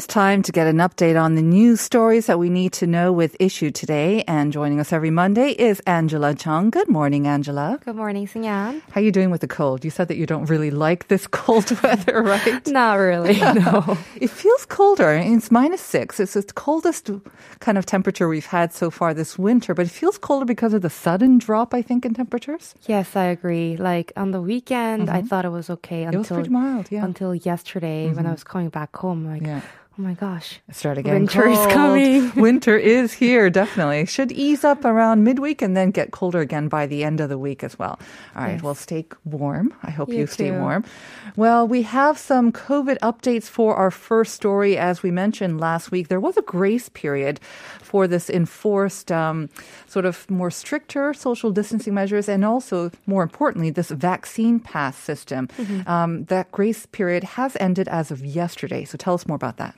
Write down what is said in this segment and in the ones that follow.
It is time to get an update on the news stories that we need to know with Issue today. And joining us every Monday is Angela Chung. Good morning, Angela. Good morning, Sinyan. How are you doing with the cold? You said that you don't really like this cold weather, right? Not really, no. It feels colder. It's minus six. It's the coldest kind of temperature we've had so far this winter, but it feels colder because of the sudden drop, I think, in temperatures. yes, I agree. Like on the weekend, I thought it was okay Mm-hmm. It was until pretty mild, yeah. Mm-hmm. until yesterday when I was coming back home. Like, Yeah. Oh my gosh, Start again. Winter is coming. Winter is here, definitely. Should ease up around midweek and then get colder again by the end of the week as well. All right, Yes. well, stay warm. I hope you, You stay warm. Well, we have some COVID updates for our first story. As we mentioned last week, there was a grace period for this enforced, um, sort of more stricter social distancing measures, and also, more importantly, this vaccine pass system. Mm-hmm. Um, that grace period has ended as of yesterday. So tell us more about that.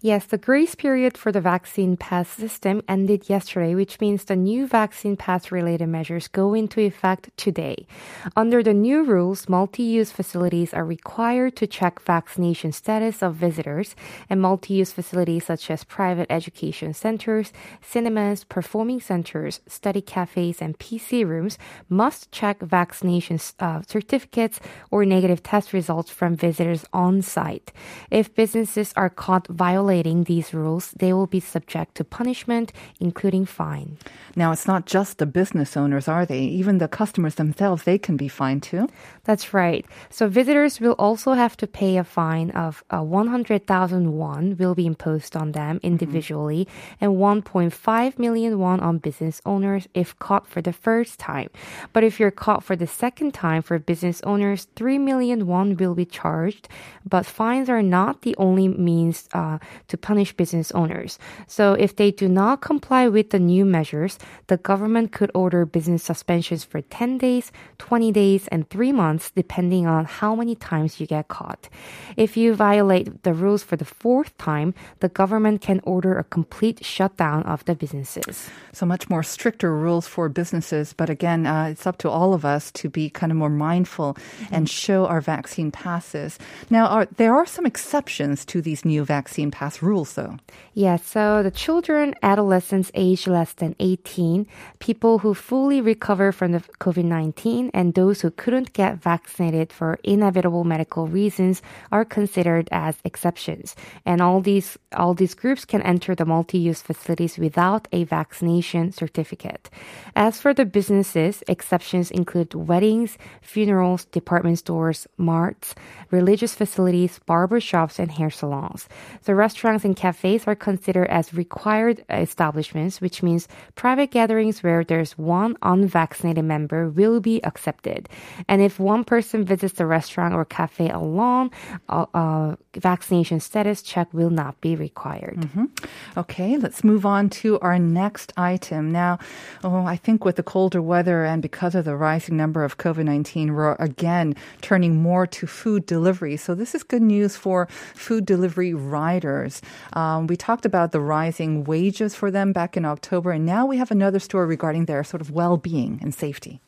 Yes, the grace period for the vaccine pass system ended yesterday, which means the new vaccine pass related measures go into effect today. Under the new rules, multi use facilities are required to check vaccination status of visitors, and multi use facilities such as private education centers, cinemas, performing centers, study cafes, and PC rooms must check vaccination uh, certificates or negative test results from visitors on site. If businesses are caught violating these rules, they will be subject to punishment, including fine. Now, it's not just the business owners, are they? Even the customers themselves, they can be fined too. That's right. So visitors will also have to pay a fine of uh, 100,000 won will be imposed on them individually and 1.5 million won on business owners if caught for the first time. But if you're caught for the second time for business owners, 3 million won will be charged. But fines are not the only means uh, to punish business owners. So if they do not comply with the new measures, the government could order business suspensions for 10 days, 20 days, and 3 months, depending on how many times you get caught. If you violate the rules for the fourth time, the government can order a complete shutdown of the businesses. So much more stricter rules for businesses. But again, uh, it's up to all of us to be kind of more mindful and show our vaccine passes. Now, are, there are some exceptions to these new vaccine pass rules, though. Yes, so the children, adolescents aged less than 18, people who fully recover from the COVID 19, and those who couldn't get vaccinated for inevitable medical reasons are considered as exceptions. And all these, all these groups can enter the multi use facilities without a vaccination certificate. As for the businesses, exceptions include weddings, funerals, department stores, marts, religious facilities, barber shops, and hair salons. So restaurants and cafes are considered as required establishments, which means private gatherings where there's one unvaccinated member will be accepted. And if one person visits the restaurant or cafe alone, uh, uh, vaccination status check will not be required. Okay, let's move on to our next item. Now, oh, I think with the colder weather and because of the rising number of COVID 19, we're again turning more to food delivery. So, this is good news for food delivery riders. Um, we talked about the rising wages for them back in October, and now we have another story regarding their sort of well being and safety.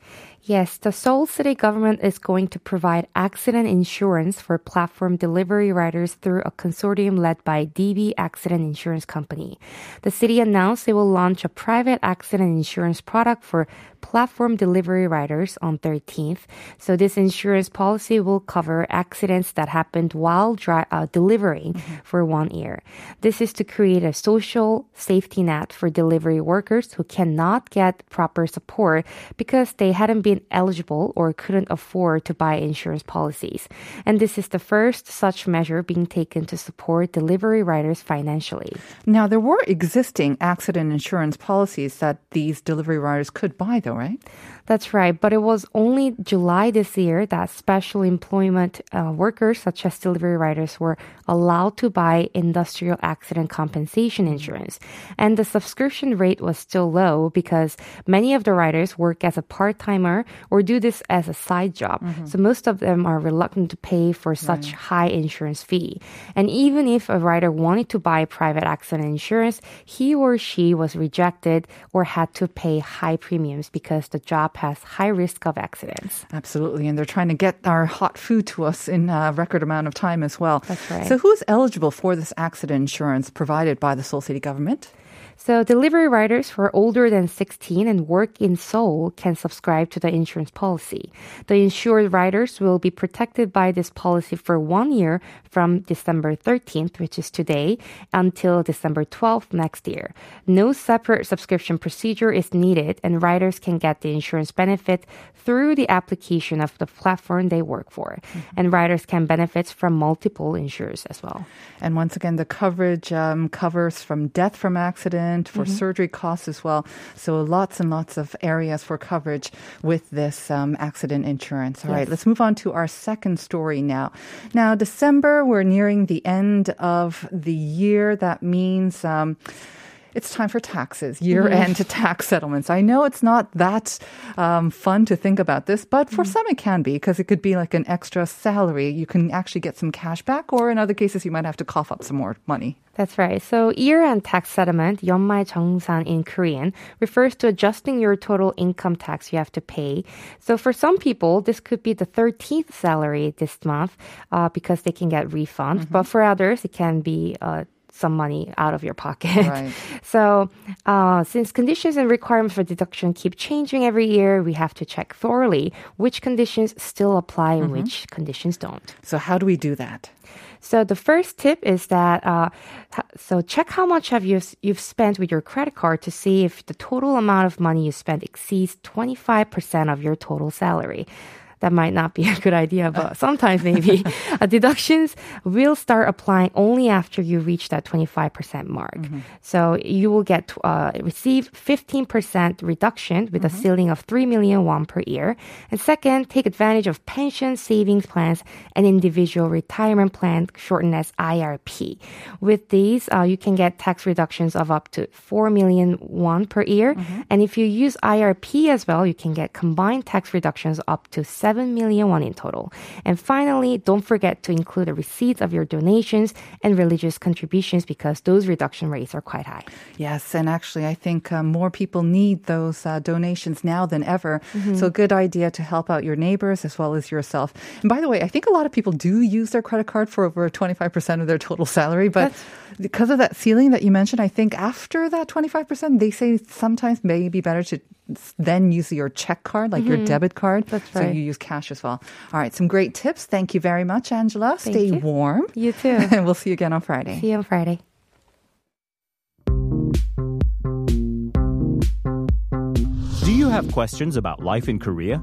Yes, the Seoul city government is going to provide accident insurance for platform delivery riders through a consortium led by DB Accident Insurance Company. The city announced it will launch a private accident insurance product for platform delivery riders on 13th. So this insurance policy will cover accidents that happened while dri- uh, delivering for one year. This is to create a social safety net for delivery workers who cannot get proper support because they hadn't been eligible or couldn't afford to buy insurance policies. And this is the first such measure being taken to support delivery riders financially. Now, there were existing accident insurance policies that these delivery riders could buy, though, right? That's right, but it was only July this year that special employment uh, workers, such as delivery riders, were allowed to buy industrial accident compensation insurance. And the subscription rate was still low because many of the riders work as a part timer or do this as a side job. So most of them are reluctant to pay for such high insurance fee. And even if a rider wanted to buy private accident insurance, he or she was rejected or had to pay high premiums because the job has high risk of accidents. Absolutely. And they're trying to get our hot food to us in a record amount of time as well. That's right. So, who's eligible for this accident insurance provided by the Seoul City government? So delivery riders who are older than 16 and work in Seoul can subscribe to the insurance policy. The insured riders will be protected by this policy for one year from December 13th, which is today, until December 12th next year. No separate subscription procedure is needed and riders can get the insurance benefit through the application of the platform they work for. And riders can benefit from multiple insurers as well. And once again, the coverage um, covers from death from accident, for surgery costs as well. So lots and lots of areas for coverage with this um, accident insurance. All right, let's move on to our second story now. Now, December, we're nearing the end of the year. That means. Um, it's time for taxes, year end tax settlements. I know it's not that um, fun to think about this, but for some it can be because it could be like an extra salary. You can actually get some cash back, or in other cases, you might have to cough up some more money. That's right. So year-end tax settlement, 연말 정산 in Korean, refers to adjusting your total income tax you have to pay. So for some people, this could be the 13th salary this month uh, because they can get refund. But for others, it can be uh, some money out of your pocket. Right. So, uh, since conditions and requirements for deduction keep changing every year, we have to check thoroughly which conditions still apply and which conditions don't. So, how do we do that? So the first tip is that uh, so check how much have you you've spent with your credit card to see if the total amount of money you spent exceeds 25% of your total salary. That might not be a good idea, but sometimes maybe uh, deductions will start applying only after you reach that 25% mark. So you will get uh, receive 15% reduction with a ceiling of 3 million won per year. And second, take advantage of pension savings plans and individual retirement plan, shortened as IRP. With these, uh, you can get tax reductions of up to 4 million won per year. And if you use IRP as well, you can get combined tax reductions up to 7 million won in total. And finally, don't forget to include the receipts of your donations and religious contributions because those reduction rates are quite high. Yes, and actually, I think uh, more people need those uh, donations now than ever. So, good idea to help out your neighbors as well as yourself. And by the way, I think a lot of people do use their credit card for over 25% of their total salary, but because of that ceiling that you mentioned, I think after that 25%, they say sometimes may be better to then use your check card, like your mm-hmm. debit card. That's right. So, you use cash as well. All right, some great tips. Thank you very much, Angela. Thank Stay you. warm. You too. And we'll see you again on Friday. See you on Friday. Do you have questions about life in Korea?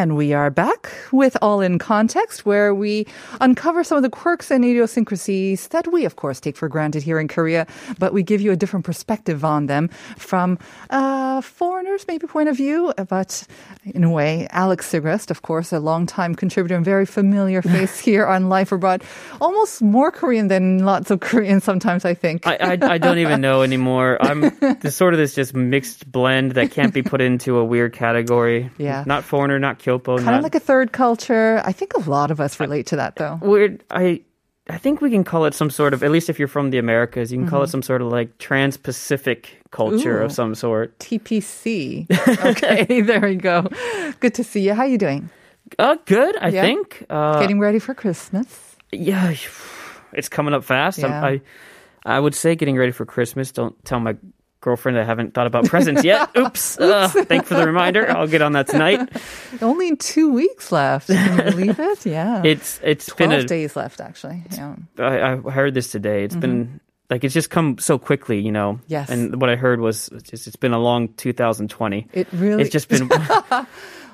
And we are back with All in Context, where we uncover some of the quirks and idiosyncrasies that we, of course, take for granted here in Korea, but we give you a different perspective on them from a foreigners' maybe point of view. But in a way, Alex Sigrist, of course, a longtime contributor and very familiar face here on Life Abroad, almost more Korean than lots of Koreans sometimes, I think. I, I, I don't even know anymore. I'm sort of this just mixed blend that can't be put into a weird category. Yeah. Not foreigner, not Kind not of like a third culture. I think a lot of us relate to that, though. I I think we can call it some sort of at least if you're from the Americas, you can call it some sort of like trans-Pacific culture Mm-hmm. Ooh. of some sort. TPC. Okay, there we go. Good to see you. How you doing? Uh, good, I Yeah? think. Uh, Getting ready for Christmas. yeah, it's coming up fast. Yeah. I I would say getting ready for Christmas. Don't tell my girlfriend I haven't thought about presents yet. Oops. Uh, thank for the reminder. I'll get on that tonight. Only two weeks left. Can you believe it? Yeah. It's it's been a, days left, actually. Yeah. I, I heard this today. It's been like it's just come so quickly, you know. Mm-hmm. Yes. And what I heard was it's, just, it's been a long 2020. It really. It's just been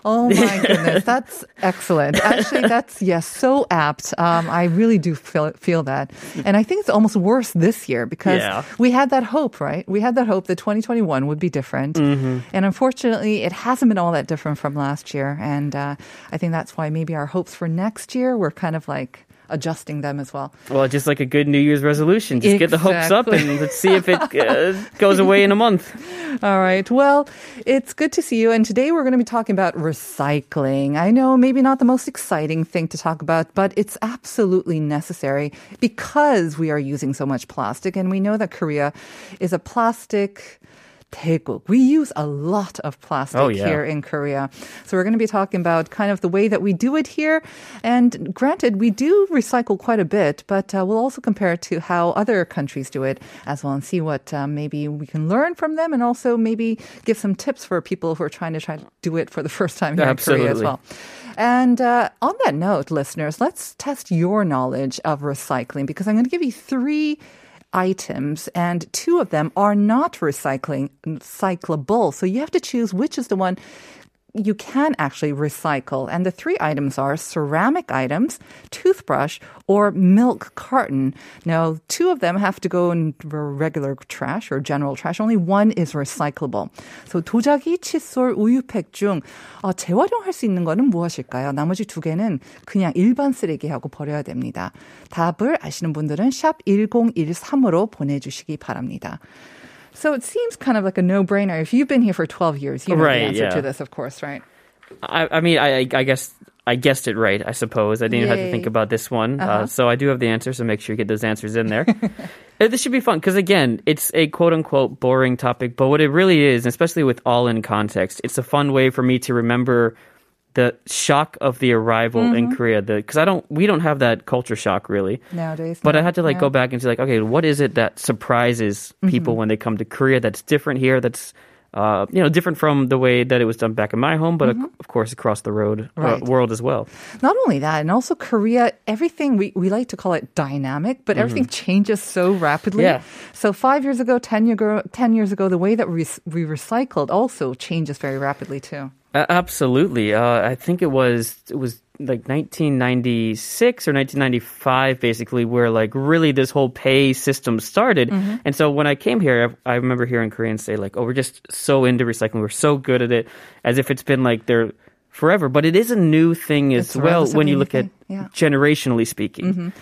Oh my goodness, that's excellent. Actually, that's yes, so apt. Um, I really do feel feel that, and I think it's almost worse this year because Yeah. we had that hope, right? We had that hope that 2021 would be different, Mm-hmm. and unfortunately, it hasn't been all that different from last year. And uh, I think that's why maybe our hopes for next year we're kind of like adjusting them as well. well, just like a good New Year's resolution. Just get the hopes up and let's see if it uh, goes away in a month. All right. Well, it's good to see you. And today we're going to be talking about recycling. I know maybe not the most exciting thing to talk about, but it's absolutely necessary because we are using so much plastic. And we know that Korea is a plastic. 대국. We use a lot of plastic Oh, yeah. here in Korea. So we're going to be talking about kind of the way that we do it here. And granted, we do recycle quite a bit, but uh, we'll also compare it to how other countries do it as well and see what uh, maybe we can learn from them and also maybe give some tips for people who are trying to try to do it for the first time here in Korea as well. And uh, on that note, listeners, let's test your knowledge of recycling because I'm going to give you three items and two of them are not recycling recyclable. So you have to choose which is the one you can actually recycle. And the three items are ceramic items, toothbrush, or milk carton. Now, two of them have to go in regular trash or general trash. Only one is recyclable. So 도자기, 칫솔, 우유팩 중 어, 재활용할 수 있는 거는 무엇일까요? 나머지 두 개는 그냥 일반 쓰레기하고 버려야 됩니다. 답을 아시는 분들은 샵 1013으로 보내주시기 바랍니다. So it seems kind of like a no-brainer. If you've been here for 12 years, you know Right, the answer yeah. to this, of course, right? I, I mean, I, I guess I guessed it right. I suppose I didn't even have to think about this one, uh Uh-huh. so I do have the answer. So make sure you get those answers in there. Uh, this should be fun because again, it's a quote unquote boring topic, but what it really is, especially with all in context, it's a fun way for me to remember the shock of the arrival in Mm-hmm. Korea. Because I don't, we don't have that culture shock really. Nowadays. But I had to like go back and see like, okay, what is it that surprises people Mm-hmm. when they come to Korea that's different here? That's uh, you know different from the way that it was done back in my home, but of- of course across the road Mm-hmm. Right. uh, world as well. Not only that, and also Korea, everything, we, we like to call it dynamic, but everything changes so rapidly. Mm-hmm. Yeah. So five years ago, 10, year ago, 10 years ago, the way that we, we recycled also changes very rapidly too. Absolutely. Uh, I think it was it was like 1996 or 1995, basically, where like really this whole pay system started. Mm-hmm. And so when I came here, I, I remember hearing Koreans say like, "Oh, we're just so into recycling. We're so good at it," as if it's been like their forever. But it is a new thing as It's well when you look new at thing, yeah. Mm-hmm. generationally speaking.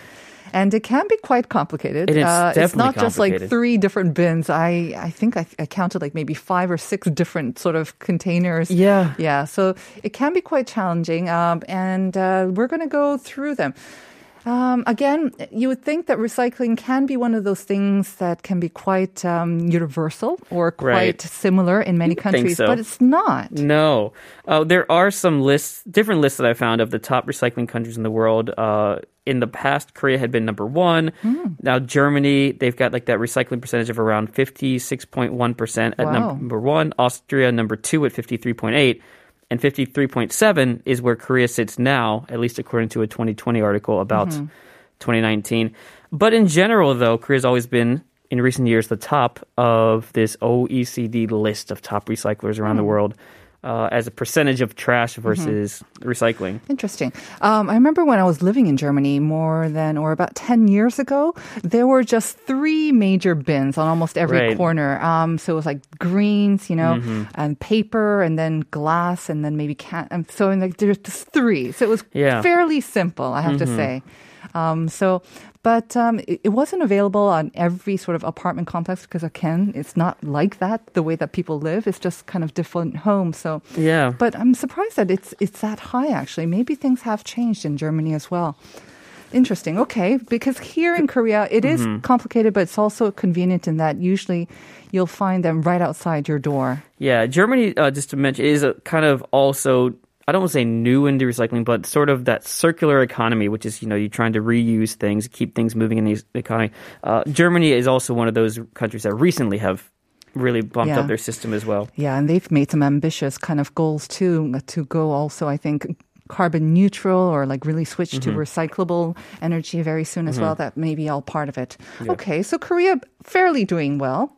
And it can be quite complicated. It is uh, it's not just like three different bins. I, I think I, I counted like maybe five or six different sort of containers. Yeah. Yeah. So it can be quite challenging. Um, and uh, we're going to go through them. Um, again, you would think that recycling can be one of those things that can be quite um, universal or quite Right. similar in many countries, so. but it's not. No. Uh, there are some lists, different lists that I found of the top recycling countries in the world. Uh, in the past, Korea had been number one. Hmm. Now, Germany, they've got like that recycling percentage of around 56.1% at Wow. number one. Austria, number two at 53.8. And 53.7 is where Korea sits now, at least according to a 2020 article about Mm-hmm. 2019. But in general, though, Korea's always been, in recent years, the top of this OECD list of top recyclers around the Hmm. world uh, as a percentage of trash Mm-hmm. versus recycling. Interesting. Um, I remember when I was living in Germany more than, or about 10 years ago, there were just three major bins on almost every Right. corner. Um, so it was like greens, you know, Mm-hmm. and paper, and then glass, and then maybe can. And so in like, there's just three. So it was Yeah. Mm-hmm. fairly simple, I have to say. Um, so, but um, it, it wasn't available on every sort of apartment complex because again, it's not like that the way that people live. It's just kind of different homes. So Yeah. but I'm surprised that it's it's that high actually. Maybe things have changed in Germany as well. Interesting. Okay, because here in Korea it is complicated, but it's also convenient in that usually you'll find them right outside your door. Yeah, Germany, uh, just to mention, is a kind of also I don't want to say new into recycling, but sort of that circular economy, which is, you know, you're trying to reuse things, keep things moving in the economy. Uh, Germany is also one of those countries that recently have really bumped Yeah. up their system as well. Yeah, and they've made some ambitious kind of goals too to go also, I think, carbon neutral or like really switch to Mm-hmm. recyclable energy very soon as well. That may be all part of it. Okay, so Korea fairly doing well.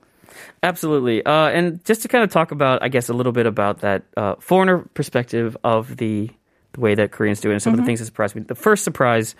Absolutely. Uh, and just to kind of talk about, I guess, a little bit about that uh, foreigner perspective of the, the way that Koreans do it and some mm-hmm. of the mm-hmm. things that surprised me. The first surprise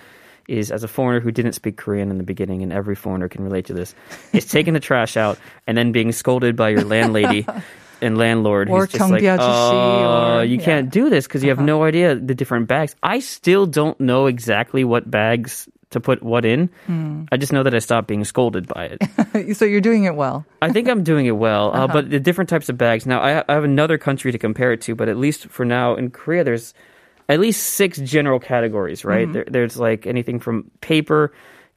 is as a foreigner who didn't speak Korean in the beginning, and every foreigner can relate to this, is taking the trash out and then being scolded by your landlady. and landlord or who's just like, oh, or, you can't do this because you have uh-huh. no idea the different bags. I still don't know exactly what bags to put what in. Mm. I just know that I stopped being scolded by it. so you're doing it well. I think I'm doing it well, uh, uh-huh. uh, but the different types of bags. Now, I, I, have another country to compare it to, but at least for now in Korea, there's at least six general categories, right? Mm-hmm. There, there's like anything from paper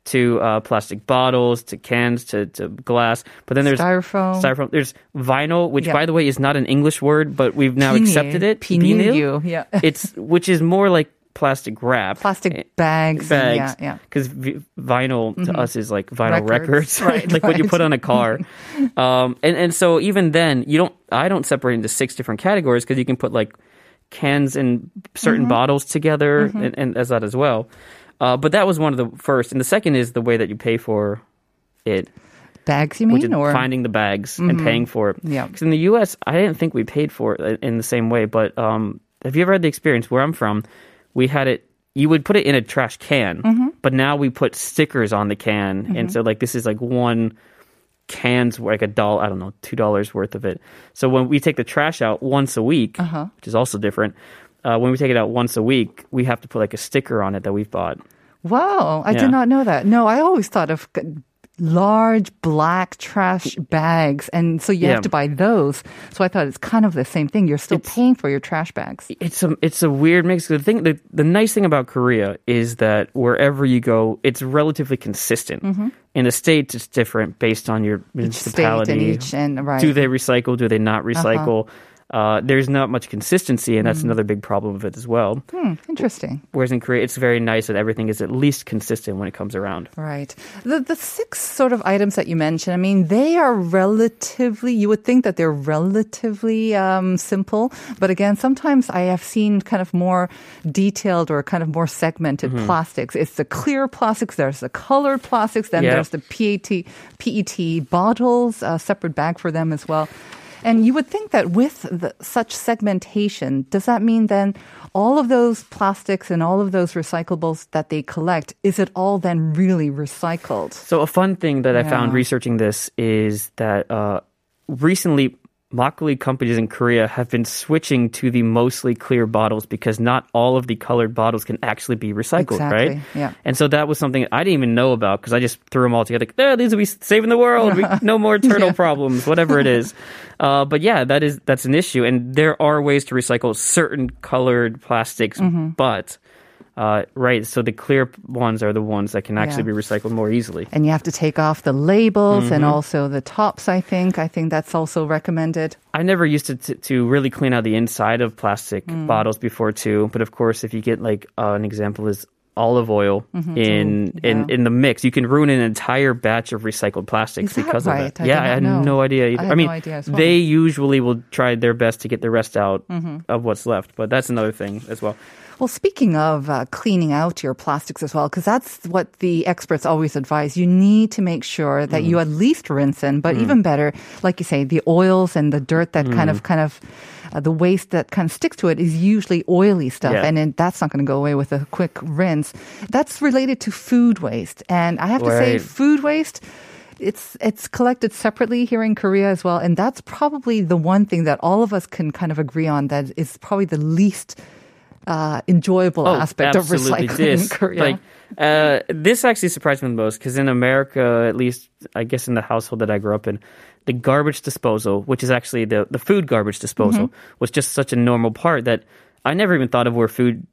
to uh, plastic bottles, to cans, to, to glass. But then there's styrofoam. styrofoam. There's vinyl, which yeah. by the way is not an English word, but we've now 비닐, accepted it. Vinyl. Yeah. it's which is more like plastic wrap. Plastic bags. bags. Yeah, yeah. Because v- vinyl to us is like vinyl Records. records, right? Right, like what you put on a car. um, and and so even then, you don't. I don't separate into six different categories because you can put like cans and certain Mm-hmm. bottles together, and, and as that as well. Uh, but that was one of the first, and the second is the way that you pay for it, Bags, you mean? Or Mm-hmm. finding the bags and paying for it. Yeah. Because in the U.S., I didn't think we paid for it in the same way. But um, have you ever had the experience where I'm from? We had it. You would put it in a trash can, Mm-hmm. but now we put stickers on the can, and so like this is like one cans like a dollar. I don't know, two dollars worth of it. So when we take the trash out once a week, Uh-huh. which is also different. Uh, when we take it out once a week, we have to put like a sticker on it that we've bought. wow, I Yeah. did not know that. No, I always thought of large black trash bags, and so you Yeah. have to buy those. So I thought it's kind of the same thing. You're still It's- paying for your trash bags. it's a it's a weird mix. The thing, the, the nice thing about Korea is that wherever you go, it's relatively consistent. In the states, it's different based on your Mm-hmm. Each state municipality. and each and right. Do they recycle? Do they not recycle? Uh there's not much consistency, and that's another big problem of it as well. Hmm, interesting. Whereas in Korea, it's very nice that everything is at least consistent when it comes around. Right. The the six sort of items that you mentioned, I mean, they are relatively you would think that they're relatively um, simple, but again, sometimes I have seen kind of more detailed or kind of more segmented Mm-hmm. plastics. It's the clear plastics, there's the colored plastics, then there's the PET PET bottles, a separate bag for them as well. And you would think that with the, such segmentation, does that mean then all of those plastics and all of those recyclables that they collect, is it all then really recycled? So a fun thing that I found researching this is that uh, recently makgeolli companies in Korea have been switching to the mostly clear bottles because not all of the colored bottles can actually be recycled, right? Yeah. And so that was something I didn't even know about because I just threw them all together. Like, "Eh, these will be saving the world. We, no more turtle problems, whatever it is. Uh, but yeah, that is that's an issue, and there are ways to recycle certain colored plastics, Mm-hmm. but. Uh, right, so the clear ones are the ones that can actually Yeah. be recycled more easily. And you have to take off the labels and Mm-hmm. also the tops, I think. I think that's also recommended. I never used to, to to really clean out the inside of plastic Mm. bottles before too. But of course, if you get like uh, an example is olive oil in Ooh, in yeah. in the mix, you can ruin an entire batch of recycled plastics because right? of I it. yeah, I had know. no idea. Either. I had mean, no well. they usually will try their best to get the rest out Mm-hmm. of what's left, but that's another thing as well. Well, speaking of uh, cleaning out your plastics as well, because that's what the experts always advise. You need to make sure that you at least rinse in, but even better, like you say, the oils and the dirt that kind of, kind of, uh, the waste that kind of sticks to it is usually oily stuff, Yeah. and then that's not going to go away with a quick rinse. That's related to food waste, and I have to say, food waste. It's it's collected separately here in Korea as well, and that's probably the one thing that all of us can kind of agree on that is probably the least uh, enjoyable aspect of Oh, recycling in Korea. Like, uh, this actually surprised me the most because in America, at least I guess in the household that I grew up in, the garbage disposal, which is actually the, the food garbage disposal, Mm-hmm. was just such a normal part that I never even thought of where food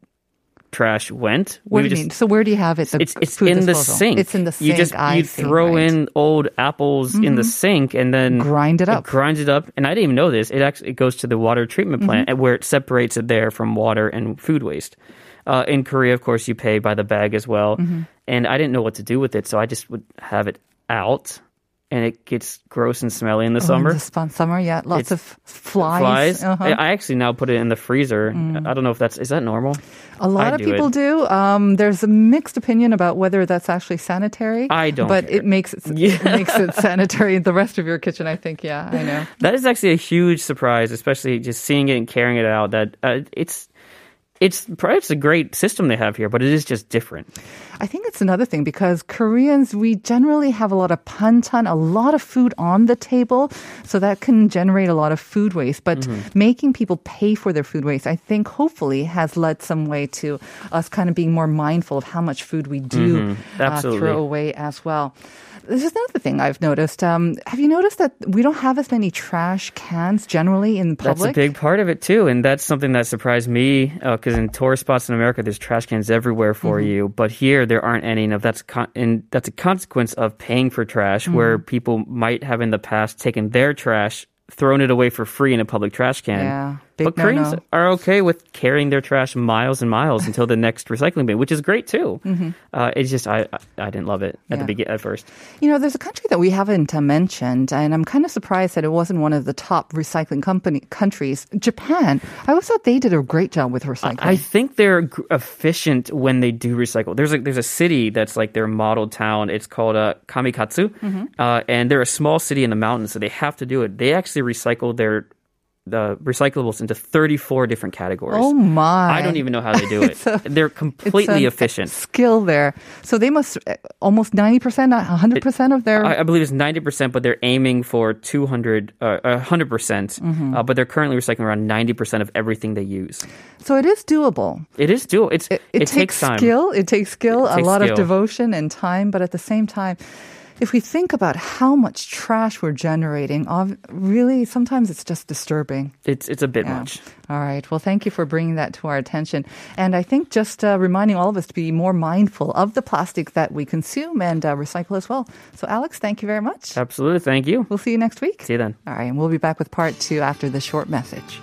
trash went. What we do you just- mean? So where do you have it? The It's it's in the sink. It's in the sink. You just I you throw right. Mm-hmm. in old apples in the sink and then Grind it up. grinds it up, and I didn't even know this. It actually it goes to the water treatment Mm-hmm. plant where it separates it there from water and food waste. Uh, in Korea, of course, you pay by the bag as well, Mm-hmm. and I didn't know what to do with it, so I just would have it out, and it gets gross and smelly in the Oh, in summer. the spun- summer, yeah, lots It's of flies. Flies. Uh-huh. Mm. I actually now put it in the freezer. I don't know if that's is that normal. A lot I of do people it. do. Um, there's a mixed opinion about whether that's actually sanitary. I don't But care. it makes it, Yeah. it makes it sanitary. The rest of your kitchen, I think. Yeah, I know. That is actually a huge surprise, especially just seeing it and carrying it out. That uh, it's it's perhaps a great system they have here, but it is just different. I think it's another thing because Koreans, we generally have a lot of banchan, a lot of food on the table. So that can generate a lot of food waste. But Mm-hmm. making people pay for their food waste, I think hopefully has led some way to us kind of being more mindful of how much food we do Mm-hmm. uh, throw away as well. This is another thing I've noticed. Um, have you noticed that we don't have as many trash cans generally in public? That's a big part of it too, and that's something that surprised me because in tourist spots in America, there's trash cans everywhere for Mm-hmm. you, but here there aren't any. Now that's con- and that's a consequence of paying for trash, where Mm-hmm. people might have in the past taken their trash, thrown it away for free in a public trash can. Yeah, big but Koreans no-no. are okay with carrying their trash miles and miles until the next recycling bin, which is great too. Uh, it's just I, I I didn't love it at Mm-hmm. Yeah. the begin at first. You know, there's a country that we haven't uh, mentioned, and I'm kind of surprised that it wasn't one of the top recycling company countries. Japan. I always thought they did a great job with recycling. I think they're g- efficient when they do recycle. There's a there's a city that's like their model town. It's called uh, Kamikatsu, Mm-hmm. uh, and they're a small city in the mountains, so they have to do it. They actually recycle their the recyclables into 34 different categories. oh my! I don't even know how they do it. A- they're completely efficient. skill there. So they must uh, almost ninety percent, hundred percent of their. I, I believe it's 90%, but they're aiming for 200, uh, 100%. percent Mm-hmm. Uh, but they're currently recycling around 90% of everything they use. so it is doable. It is doable. It's, It, it, it, takes, time. skill. It takes skill, It a takes lot of devotion and time. But at the same time, if we think about how much trash we're generating, really sometimes it's just disturbing. It's, it's a bit Yeah. much. All right. Well, thank you for bringing that to our attention. And I think just uh, reminding all of us to be more mindful of the plastic that we consume and uh, recycle as well. So, Alex, thank you very much. Absolutely. Thank you. We'll see you next week. See you then. All right. And we'll be back with part two after this short message.